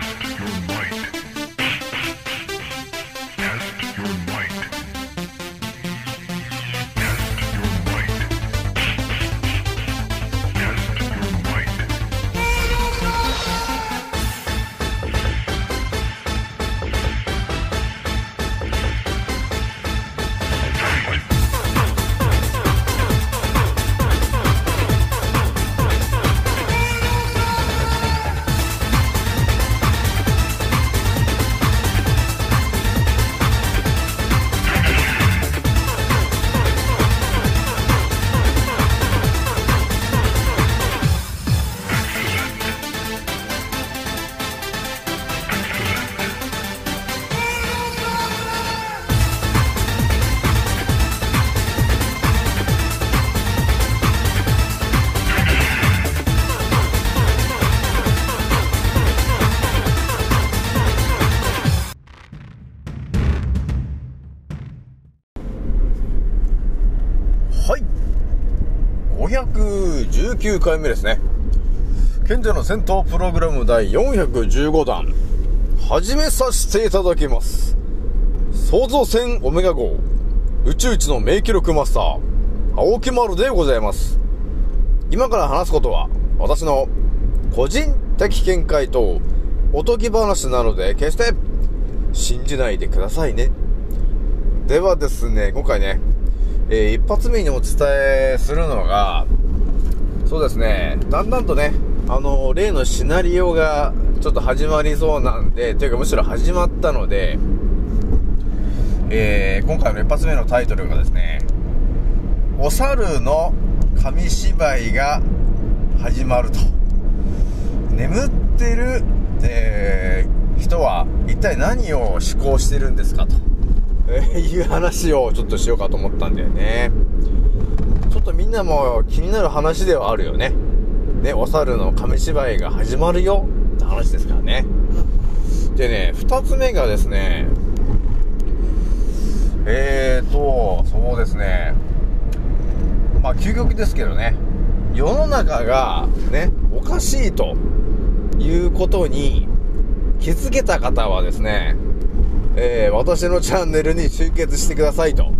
Test your might. 回目ですね。賢者の戦闘プログラム第415弾。始めさせていただきます。創造船オメガ号。宇宙一の名記録マスター。青木丸でございます。今から話すことは、私の個人的見解とおとぎ話なので、決して信じないでくださいね。ではですね、今回ね、えー一発目にお伝えするのが、そうですね、だんだんとね、あの、例のシナリオがちょっと始まりそうなんで、というかむしろ始まったので、えー今回の一発目のタイトルがですね、お猿の紙芝居が始まると。眠ってる、えー人は一体何を思考してるんですかと。えーいう話をちょっとしようかと思ったんだよね。ちょっとみんなも気になる話ではあるよね。ね、お猿の紙芝居が始まるよって話ですからね。でね、二つ目がですね、えーと、そうですね、まあ究極ですけどね、世の中がね、おかしいということに気づけた方はですね、えー私のチャンネルに集結してくださいと、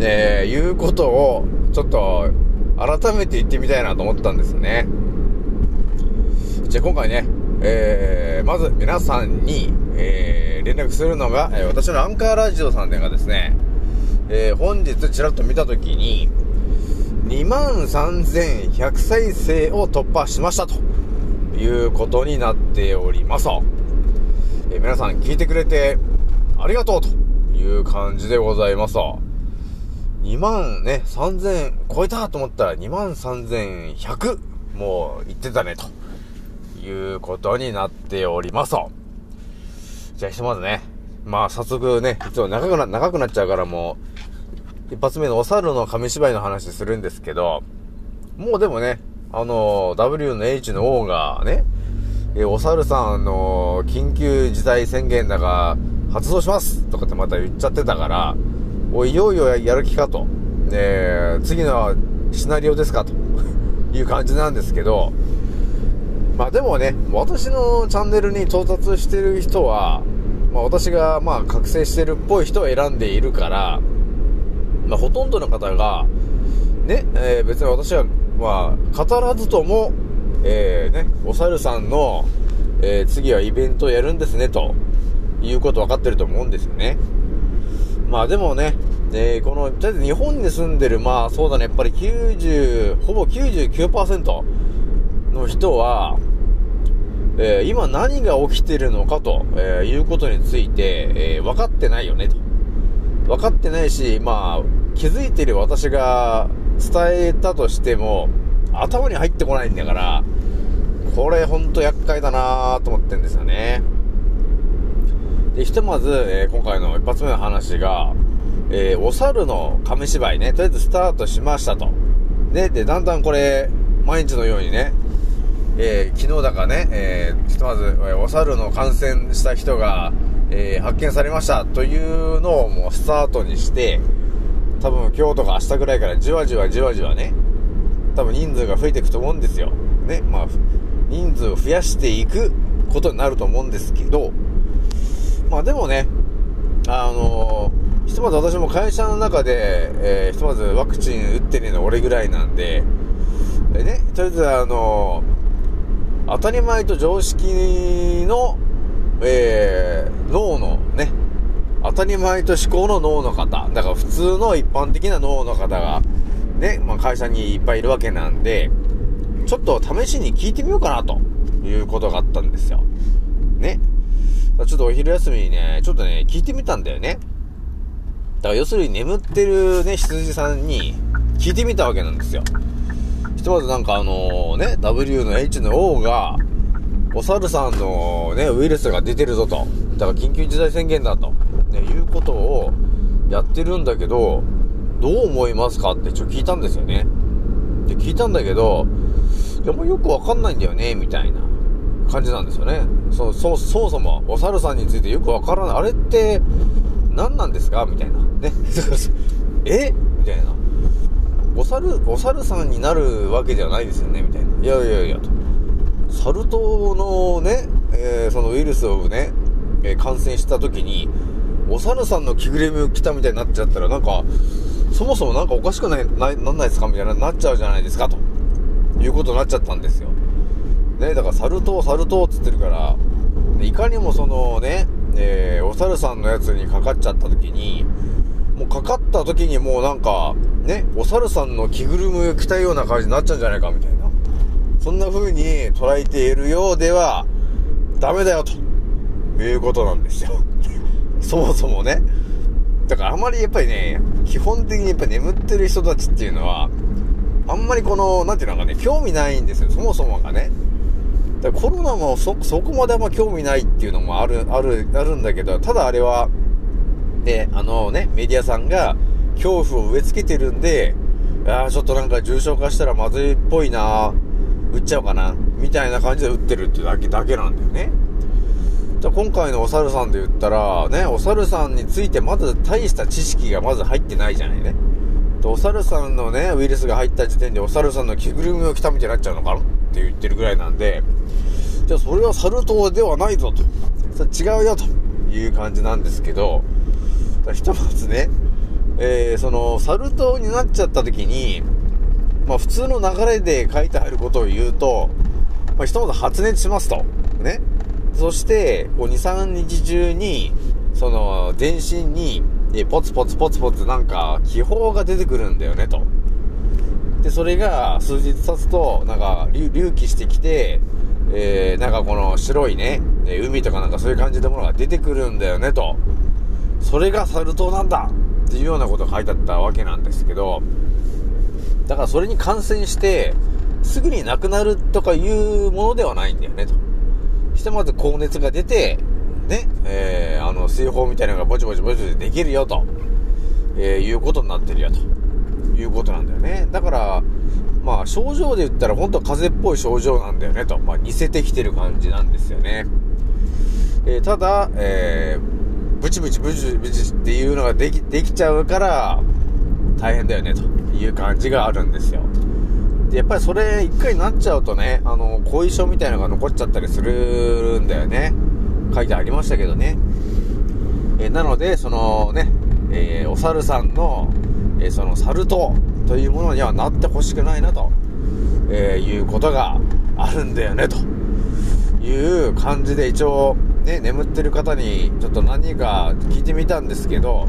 えーいうことを、ちょっと、改めて言ってみたいなと思ったんですね。じゃあ今回ね、えーまず皆さんに、えー連絡するのが、え私のアンカーラジオさんでがですね、えー本日ちらっと見たときに、23,100再生を突破しましたということになっております。えー皆さん聞いてくれてありがとうという感じでございます。2万ね、3000超えたと思ったら2万3100もう言ってたねということになっております。じゃあひとまずね、まあ早速ね、いつも長くな、長くなっちゃうからもう、一発目のお猿の紙芝居の話するんですけど、もうでもね、あの、W の H の O がね、えお猿さんの緊急事態宣言だが発動しますとかってまた言っちゃってたから、おい、よいよやる気かと。えー次のシナリオですかと いう感じなんですけど、まあでもね、私のチャンネルに到達してる人は、まあ私がまあ覚醒してるっぽい人を選んでいるから、まあほとんどの方が、ね、えー別に私は、まあ、語らずとも、えーね、お猿さんの、えー次はイベントをやるんですね、ということ分かってると思うんですよね。まあでもね、えーこの、とりあえず日本に住んでる、まあそうだね、やっぱり90、ほぼ99%の人は、えー今何が起きてるのかと、えーいうことについて、えー分かってないよね、と。分かってないし、まあ、気づいてる私が伝えたとしても、頭に入ってこないんだから、これほんと厄介だなと思ってんですよね。で、ひとまず、えー今回の一発目の話が、えーお猿の紙芝居ね、とりあえずスタートしましたと。ね、で、だんだんこれ、毎日のようにね、えー昨日だかね、えーひとまず、えお猿の感染した人が、えー発見されましたというのをもうスタートにして、多分今日とか明日ぐらいからじわじわじわじわね、多分人数が増えていくと思うんですよ。ね、まあ、人数を増やしていくことになると思うんですけど、まあでもね、あのひとまず私も会社の中で、えーひとまずワクチン打ってねえの俺ぐらいなんで、でね、とりあえずあの当たり前と常識の、えー脳のね、当たり前と思考の脳の方、だから普通の一般的な脳の方が、ね、まあ会社にいっぱいいるわけなんで、ちょっと試しに聞いてみようかなということがあったんですよ。ね。ちょっとお昼休みにね、ちょっとね、聞いてみたんだよね。だから要するに眠ってるね、羊さんに聞いてみたわけなんですよ。ひとまずなんかあのね、W の H の O が、お猿さんのね、ウイルスが出てるぞと。だから緊急事態宣言だと。ね、いうことをやってるんだけど、どう思いますかってちょっと聞いたんですよね。で、聞いたんだけど、いやもうよくわかんないんだよね、みたいな感じなんですよね。そ、そ、そもそも、お猿さんについてよくわからない。あれって、何なんですか？みたいな。ね。え？みたいな。お猿、お猿さんになるわけではないですよね？みたいな。いやいやいや、と。サル痘のね、えーそのウイルスをね、えー感染した時に、お猿さんの着ぐるみを着たみたいになっちゃったら、なんか、そもそもなんかおかしくない、な、なんないですか？みたいな、なっちゃうじゃないですか、ということになっちゃったんですよ。ね、だからサル痘、サル痘っつってるから、いかにもそのね、えーお猿さんのやつにかかっちゃった時に、もうかかった時にもうなんか、ね、お猿さんの着ぐるみを着たような感じになっちゃうんじゃないかみたいな。そんな風に捉えているようでは、ダメだよ、ということなんですよ。そもそもね。だからあまりやっぱりね、基本的にやっぱ眠ってる人たちっていうのは、あんまりこの、なんていうのかね、興味ないんですよ、そもそもがね。だコロナもそ、そこまであんま興味ないっていうのもある、ある、あるんだけど、ただあれは、で、あのね、メディアさんが恐怖を植え付けてるんで、ああ、ちょっとなんか重症化したらまずいっぽいな打っちゃおうかなみたいな感じで打ってるってだけ、だけなんだよね。じゃあ今回のお猿さんで言ったら、ね、お猿さんについてまず大した知識がまず入ってないじゃないね。でお猿さんのね、ウイルスが入った時点でお猿さんの着ぐるみを着たみたいになっちゃうのかな？って言ってるぐらいなんで、じゃあそれはサル痘ではないぞと。それ違うよという感じなんですけど、ひとまずね、えー、その、サル痘になっちゃった時に、まあ普通の流れで書いてあることを言うと、まあひとまず発熱しますと。ね。そして、こう2、3日中に、その、全身に、えーポツポツポツポツなんか気泡が出てくるんだよねと。で、それが数日経つと、なんか隆起してきて、えー、なんかこの白いね、海とかなんかそういう感じのものが出てくるんだよねと。それがサル痘なんだっていうようなことが書いてあったわけなんですけど、だからそれに感染して、すぐに亡くなるとかいうものではないんだよねと。ひとまず高熱が出て、ね、えー、あの、水泡みたいなのがぼちぼちぼちぼちできるよと、えー、いうことになってるよと。いうことなんだよね。だから、まあ、症状で言ったら本当風邪っぽい症状なんだよねと。まあ、似せてきてる感じなんですよね。えーただ、えー、ブチブチブチブチっていうのができ、できちゃうから、大変だよね、という感じがあるんですよ。で、やっぱりそれ一回なっちゃうとね、あの、後遺症みたいなのが残っちゃったりするんだよね。書いてありましたけどね。えなので、そのね、えーお猿さんの、えーそのサル痘というものにはなってほしくないなと、えーいうことがあるんだよね、という感じで一応、ね、眠ってる方にちょっと何か聞いてみたんですけど、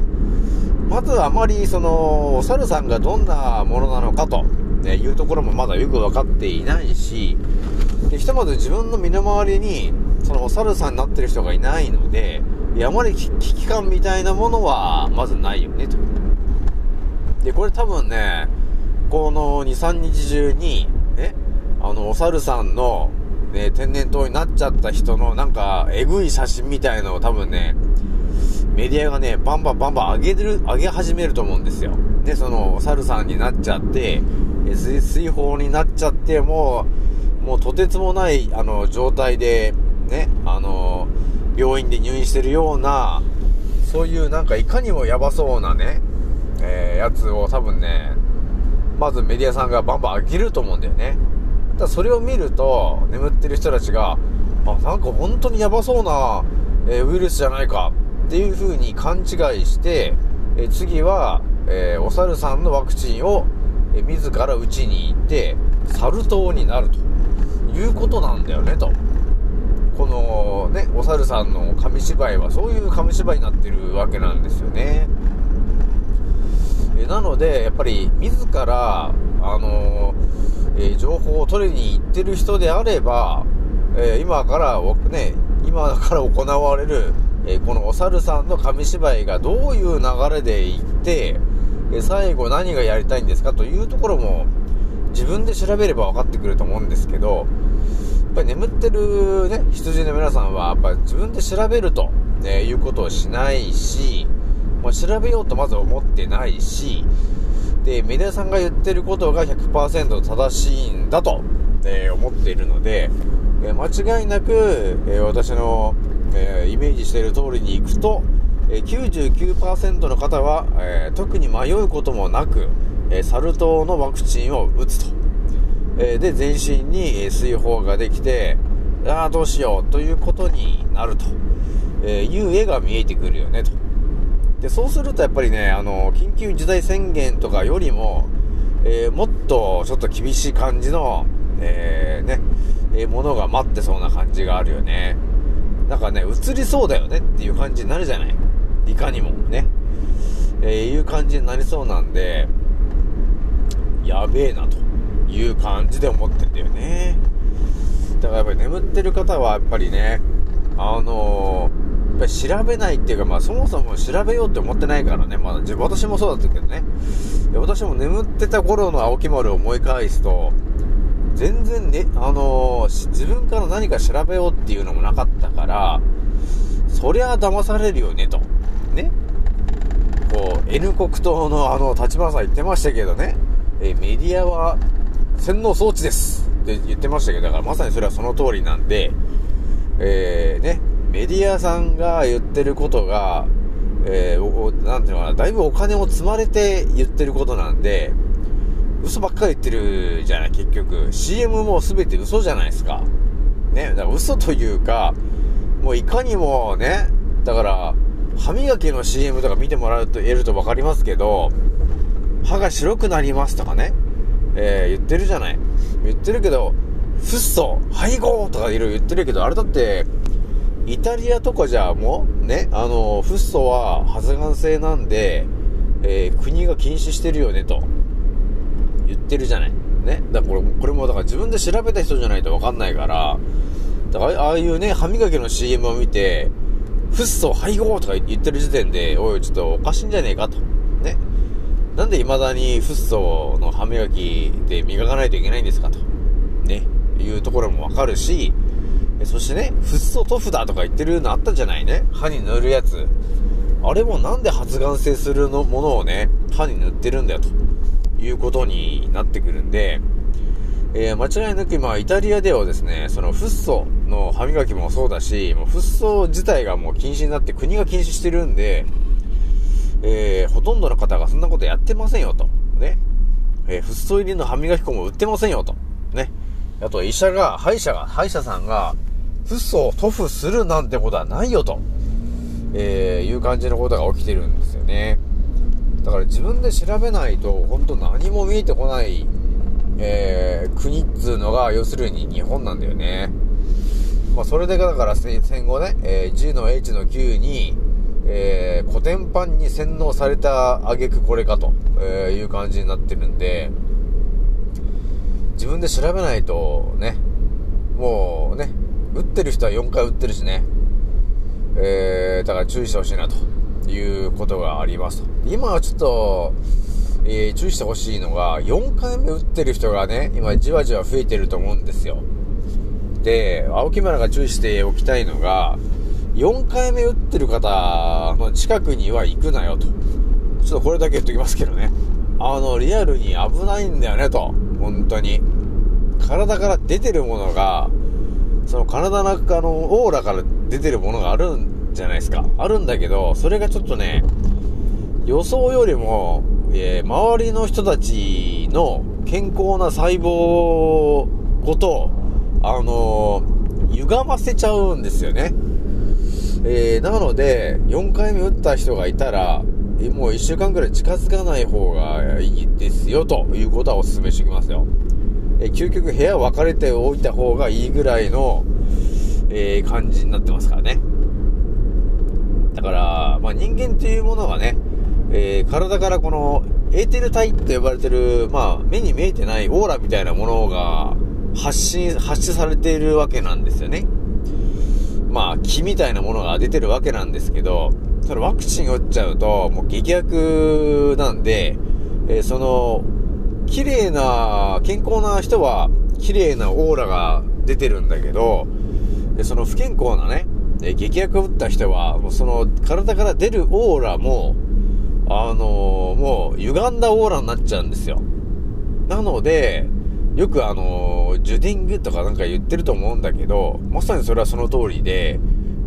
まずあまりその、お猿さんがどんなものなのかと、ね、いうところもまだよく分かっていないし、でひとまず自分の身の回りに、そのお猿さんになってる人がいないので、やまり危機感みたいなものはまずないよね、と。で、これ多分ね、この2、3日中に、えあの、お猿さんの、ね、天然痘になっちゃった人のなんか、えぐい写真みたいのを多分ね、メディアがね、バンバンバンバン上げてる、上げ始めると思うんですよ。で、その、お猿さんになっちゃって、水、水泡になっちゃって、もう、もうとてつもない、あの、状態で、ね、あの、病院で入院してるような、そういうなんかいかにもやばそうなね、えーやつを多分ね、まずメディアさんがバンバン上げると思うんだよね。ただそれを見ると、眠ってる人たちが、あ、なんか本当にやばそうな、えーウイルスじゃないかっていう風に勘違いして、え次は、えお猿さんのワクチンを、え自ら打ちに行って、サル痘になるということなんだよね、と。のね、お猿さんの紙芝居はそういう紙芝居になってるわけなんですよね。えなので、やっぱり自ら、あのえ情報を取りに行ってる人であれば、え今から、ね、今から行われる、えこのお猿さんの紙芝居がどういう流れで行って、え最後何がやりたいんですかというところも自分で調べれば分かってくると思うんですけど、ぱり眠ってるね、羊の皆さんは、やっぱり自分で調べると、ね、いうことをしないし、まあ、調べようとまず思ってないし、で、メディアさんが言ってることが100%正しいんだと、えー思っているので、えー間違いなく、えー私の、えーイメージしている通りに行くと、えー99%の方は、えー特に迷うこともなく、えーサル痘のワクチンを打つと。えで、全身に水泡ができて、ああ、どうしようということになると、えいう絵が見えてくるよね、と。で、そうするとやっぱりね、あの、緊急事態宣言とかよりも、えーもっとちょっと厳しい感じの、えーね、えーものが待ってそうな感じがあるよね。なんかね、映りそうだよねっていう感じになるじゃない？いかにもね。えいう感じになりそうなんで、やべえなという感じで思ってんだよね。だからやっぱり眠ってる方はやっぱりね、あのーやっぱり調べないっていうか、まあそもそも調べようって思ってないからね、まあ自分私もそうだったけどね。私も眠ってた頃の青木丸を思い返すと、全然ね、あのー自分から何か調べようっていうのもなかったから、そりゃ騙されるよねと。ね。こう、N 国党のあの、立花さん言ってましたけどね、えメディアは洗脳装置ですって言ってましたけど、だからまさにそれはその通りなんで、えー、ね、メディアさんが言ってることが、えーおなんていうのかな、だいぶお金を積まれて言ってることなんで、嘘ばっかり言ってるじゃない、結局。CM も全て嘘じゃないですか。ね、だから嘘というか、もういかにもね、だから、歯磨きの CM とか見てもらうと言えると分かりますけど、歯が白くなりますとかね、えー言ってるじゃない。言ってるけど、フッ素、配合とかいろいろ言ってるけど、あれだって、イタリアとかじゃもう、ね、あの、フッ素は発がん性なんで、えー国が禁止してるよねと。言ってるじゃない。ね。だからこれ、これもだから自分で調べた人じゃないとわかんないから、だからああいうね、歯磨きの CM を見て、フッ素配合とか言ってる時点で、おい、ちょっとおかしいんじゃねえかと。なんで未だにフッ素の歯磨きで磨かないといけないんですかと。ね。いうところもわかるし、そしてね、フッ素塗布だとか言ってるのあったじゃないね。歯に塗るやつ。あれもなんで発がん性するのものをね、歯に塗ってるんだよと。いうことになってくるんで、えー間違いなく今、イタリアではですね、そのフッ素の歯磨きもそうだし、もうフッ素自体がもう禁止になって国が禁止してるんで、えーほとんどの方がそんなことやってませんよと。ね。えーフッ素入りの歯磨き粉も売ってませんよと。ね。あと医者が、歯医者が、歯医者さんが、フッ素を塗布するなんてことはないよと。えーいう感じのことが起きてるんですよね。だから自分で調べないと、本当何も見えてこない、えー国っつうのが、要するに日本なんだよね。まあ、それでだから戦後ね、えー G の H の Q に、えー、古典版に洗脳された挙句これかと、えいう感じになってるんで、自分で調べないとね、もうね、打ってる人は4回打ってるしね、えー、だから注意してほしいなということがありますと。今はちょっと、えー注意してほしいのが、4回目打ってる人がね、今じわじわ増えてると思うんですよ。で、青木村が注意しておきたいのが、4回目打ってる方の近くには行くなよと。ちょっとこれだけ言っときますけどね。あの、リアルに危ないんだよねと。本当に。体から出てるものが、その体の中のオーラから出てるものがあるんじゃないですか。あるんだけど、それがちょっとね、予想よりも、えー周りの人たちの健康な細胞ごと、あのー歪ませちゃうんですよね。えー、なので、4回目打った人がいたら、もう1週間くらい近づかない方がいいですよ、ということはお勧めしてきますよ。えー究極部屋分かれておいた方がいいぐらいの、えー感じになってますからね。だから、まあ、人間っていうものはね、えー体からこのエーテル体って呼ばれてる、まあ、目に見えてないオーラみたいなものが発信、発出されているわけなんですよね。まあ、気みたいなものが出てるわけなんですけど、それワクチン打っちゃうと、もう劇薬なんで、えーその、綺麗な、健康な人は、綺麗なオーラが出てるんだけど、でその不健康なね、えー劇薬を打った人は、もうその体から出るオーラも、あのーもう歪んだオーラになっちゃうんですよ。なので、よくあのジュディングとかなんか言ってると思うんだけど、まさにそれはその通りで、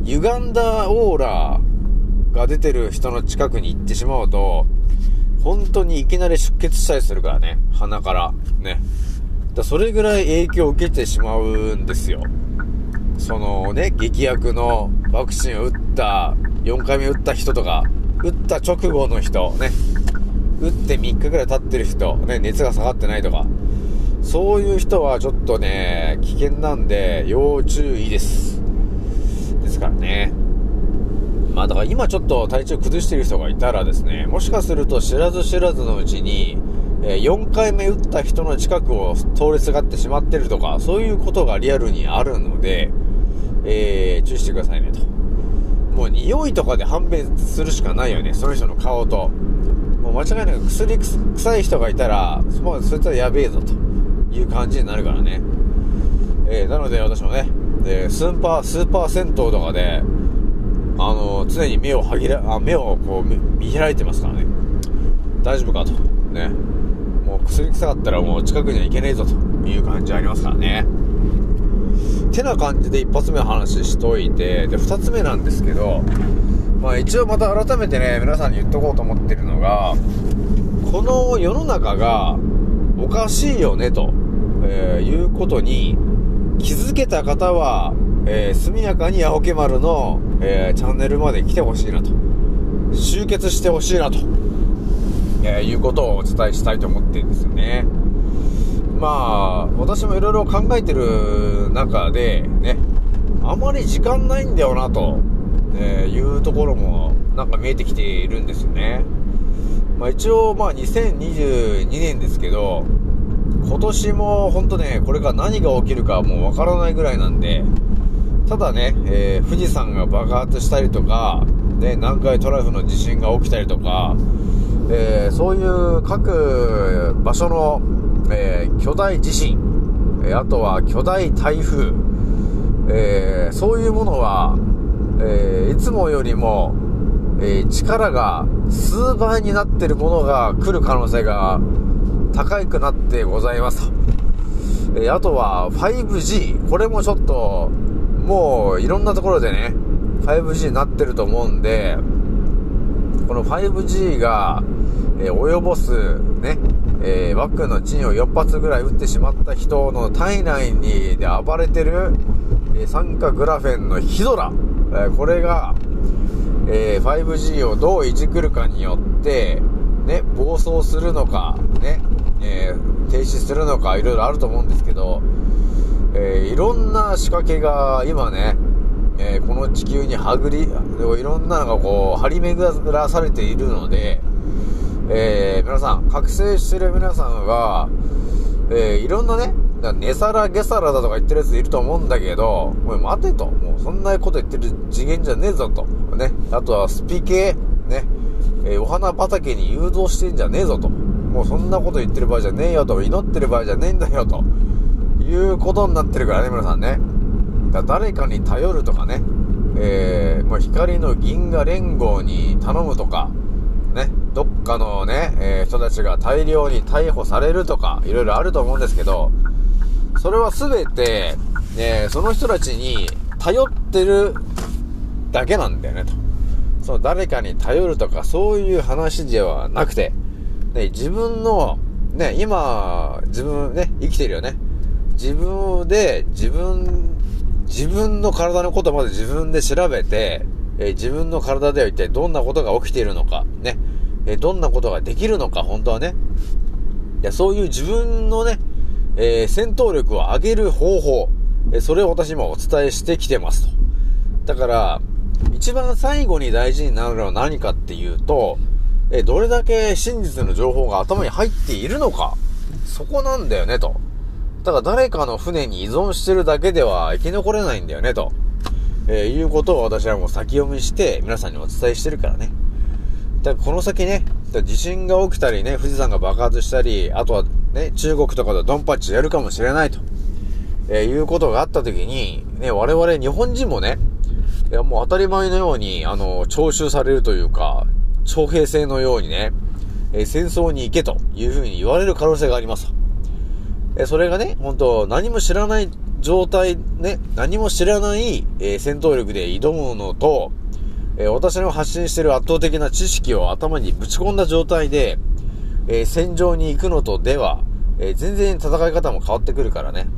歪んだオーラが出てる人の近くに行ってしまうと、本当にいきなり出血したりするからね、鼻から。ね。だそれぐらい影響を受けてしまうんですよ。そのね、劇薬のワクチンを打った、4回目打った人とか、打った直後の人、ね、打って3日ぐらい経ってる人、ね、熱が下がってないとか、そういう人はちょっとね、危険なんで、要注意です。ですからね。まあだから今ちょっと体調崩してる人がいたらですね、もしかすると知らず知らずのうちに、え4回目打った人の近くを通りすがってしまってるとか、そういうことがリアルにあるので、えー、注意してくださいねと。もう匂いとかで判別するしかないよね、その人の顔と。もう間違いなく薬臭い人がいたら、もうそいつはやべえぞという感じになるからね。えー、なので私もね、でスーパー、スーパー銭湯とかで、あの常に目をはぎら、あ目をこう見見開いてますからね。大丈夫かと。ね。もう薬臭かったらもう近くには行けねえぞという感じありますからね。てな感じで一発目の話しといて、で、二つ目なんですけど、まあ一応また改めてね、皆さんに言っとこうと思ってるのが、この世の中がおかしいよねと、えーいうことに気づけた方は、えー速やかにアホケマルの、えーチャンネルまで来てほしいなと。集結してほしいなと、えいうことをお伝えしたいと思ってるんですよね。まあ、私もいろいろ考えてる中で、ね、あまり時間ないんだよなと、えいうところもなんか見えてきているんですよね。まあ一応、まあ2022年ですけど、今年も本当ね、これから何が起きるかもうわからないぐらいなんで、ただね、えー富士山が爆発したりとか、ね、南海トラフの地震が起きたりとか、えーそういう各場所の、えー巨大地震、えあとは巨大台風、えそういうものは、えいつもよりも、え力が数倍になってるものが来る可能性が高くなってございますと。えーあとは 5G。これもちょっと、もういろんなところでね、5G になってると思うんで、この 5G が、えー及ぼすね、えーワックの陣を4発ぐらい撃ってしまった人の体内にで暴れてる、えー酸化グラフェンのヒドラ。えーこれが、えー 5G をどういじくるかによって、ね、暴走するのか、ね、えー停止するのか、いろいろあると思うんですけど、えーいろんな仕掛けが今ね、えーこの地球にはぐり、いろんなのがこう、張り巡らされているので、え皆さん、覚醒してる皆さんは、えいろんなね、ネサラゲサラだとか言ってるやついると思うんだけど、もう待てと。もうそんなこと言ってる次元じゃねえぞと。ね。あとはスピ系、ね。えお花畑に誘導してんじゃねえぞと。もうそんなこと言ってる場合じゃねえよと。祈ってる場合じゃねえんだよと。いうことになってるからね、皆さんね。だ誰かに頼るとかね。えー、もう光の銀河連合に頼むとか、ね、どっかのね、えー人たちが大量に逮捕されるとか、いろいろあると思うんですけど、それはすべて、えーその人たちに頼ってるだけなんだよね、と。その誰かに頼るとか、そういう話ではなくて、ね、自分の、ね、今、自分ね、生きてるよね。自分で、自分自分の体のことまず自分で調べて、え自分の体では一体どんなことが起きているのか、ね。えどんなことができるのか、本当はね。いや、そういう自分のね、えー戦闘力を上げる方法、えそれを私今お伝えしてきてますと。だから、一番最後に大事になるのは何かっていうと、えどれだけ真実の情報が頭に入っているのか。そこなんだよね、と。だから誰かの船に依存してるだけでは生き残れないんだよね、と。えーいうことを私はもう先読みして皆さんにお伝えしてるからね。だからこの先ね、地震が起きたりね、富士山が爆発したり、あとはね、中国とかでドンパッチやるかもしれないと。えーいうことがあった時に、ね、我々日本人もね、いやもう当たり前のように、あの、徴収されるというか、徴兵制のようにね、えー戦争に行けというふうに言われる可能性があります。えーそれがね、本当何も知らない状態、ね、何も知らない、えー戦闘力で挑むのと、え私の発信している圧倒的な知識を頭にぶち込んだ状態で、え戦場に行くのとでは、え全然戦い方も変わってくるからね。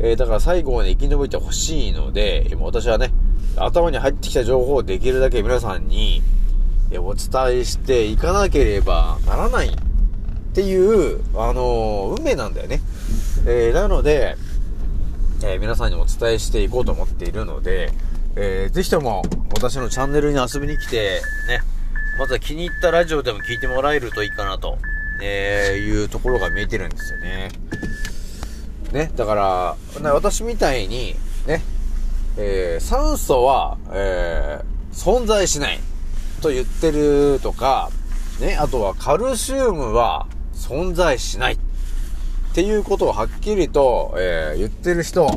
えだから最後まで生き延びてほしいので、今私はね、頭に入ってきた情報をできるだけ皆さんに、お伝えしていかなければならないっていう、あの運命なんだよね。えーなので、えー皆さんにお伝えしていこうと思っているので、えーぜひとも私のチャンネルに遊びに来て、ね、まずは気に入ったラジオでも聞いてもらえるといいかなと、えーいうところが見えてるんですよね。ね、だから、ね私みたいに、ね、えー酸素は、えー存在しないと言ってるとか、ね、あとはカルシウムは存在しないっていうことをはっきりと、えー言ってる人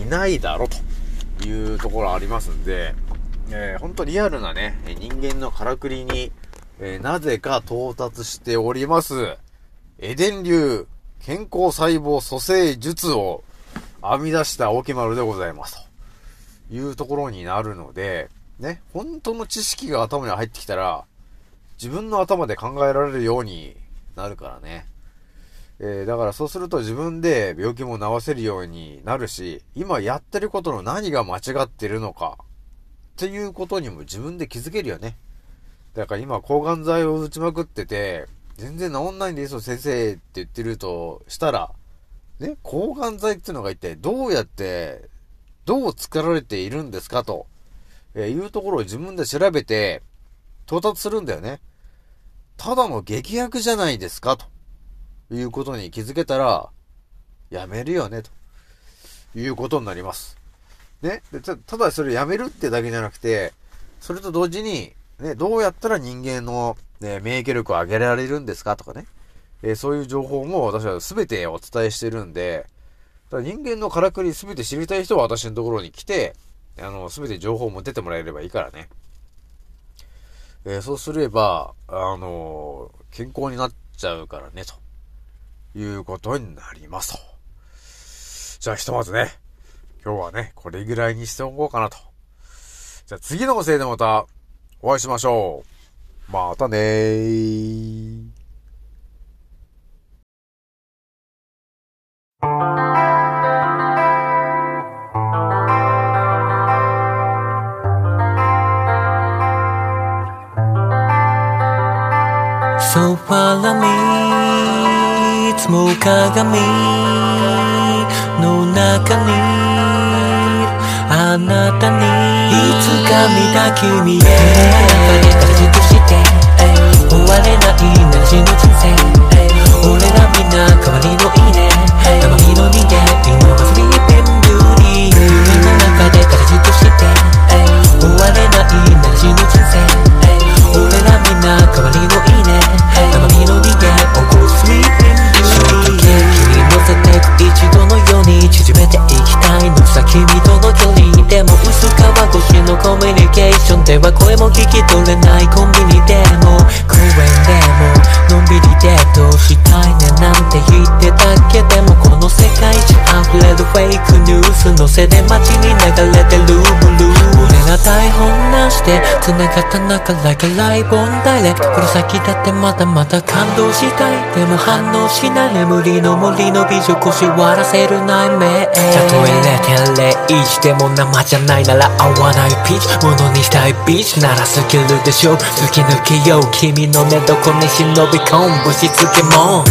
いないだろというところありますんで、えー、本当リアルなね、人間のからくりに、えーなぜか到達しております、エデン流健康細胞蘇生術を編み出した青木丸でございますというところになるので、ね、本当の知識が頭に入ってきたら、自分の頭で考えられるようになるからね。えーだからそうすると自分で病気も治せるようになるし、今やってることの何が間違ってるのか、っていうことにも自分で気づけるよね。だから今抗がん剤を打ちまくってて、全然治んないんですよ先生って言ってるとしたら、ね、抗がん剤っていうのが一体どうやって、どう作られているんですかと、えーいうところを自分で調べて、到達するんだよね。ただの劇薬じゃないですかと。いうことに気づけたら、やめるよね、ということになります。ね。でたただそれやめるってだけじゃなくて、それと同時に、ね、どうやったら人間の、ね、免疫力を上げられるんですかとかね。えーそういう情報も私は全てお伝えしてるんで、だ人間のからくり全て知りたい人は私のところに来て、あの、全て情報も出てもらえればいいからね。えーそうすれば、あのー健康になっちゃうからね、ということになりますと。じゃあひとまずね、今日はね、これぐらいにしておこうかなと。じゃあ次のおせいでまたお会いしましょう。またねー。So follow me いつも鏡の中にあなたにいつか見た君へ。中で形として終われないなしの人生。俺らみんな代わりのい。いね生身の人間今はスリーピングリー夢の中で形として終われないなしの人生。声も聞き取れないコンビニでも公園でものんびりデートしたいねなんて言ってたけでもこの世界中溢れるフェイクニュースのせで街に流れてるブル。ー俺ら台本しで繋がった中 like a live on direct この先だってまだまだ感動したい。でも反応しない。眠りの森の美女腰割らせる内面たとえ0.01でも生じゃないなら合わない。ピーチ。ものにしたいビーチ。ならスキルでしょ。突き抜けよう。君の寝床に忍び込む。ぶしつけも。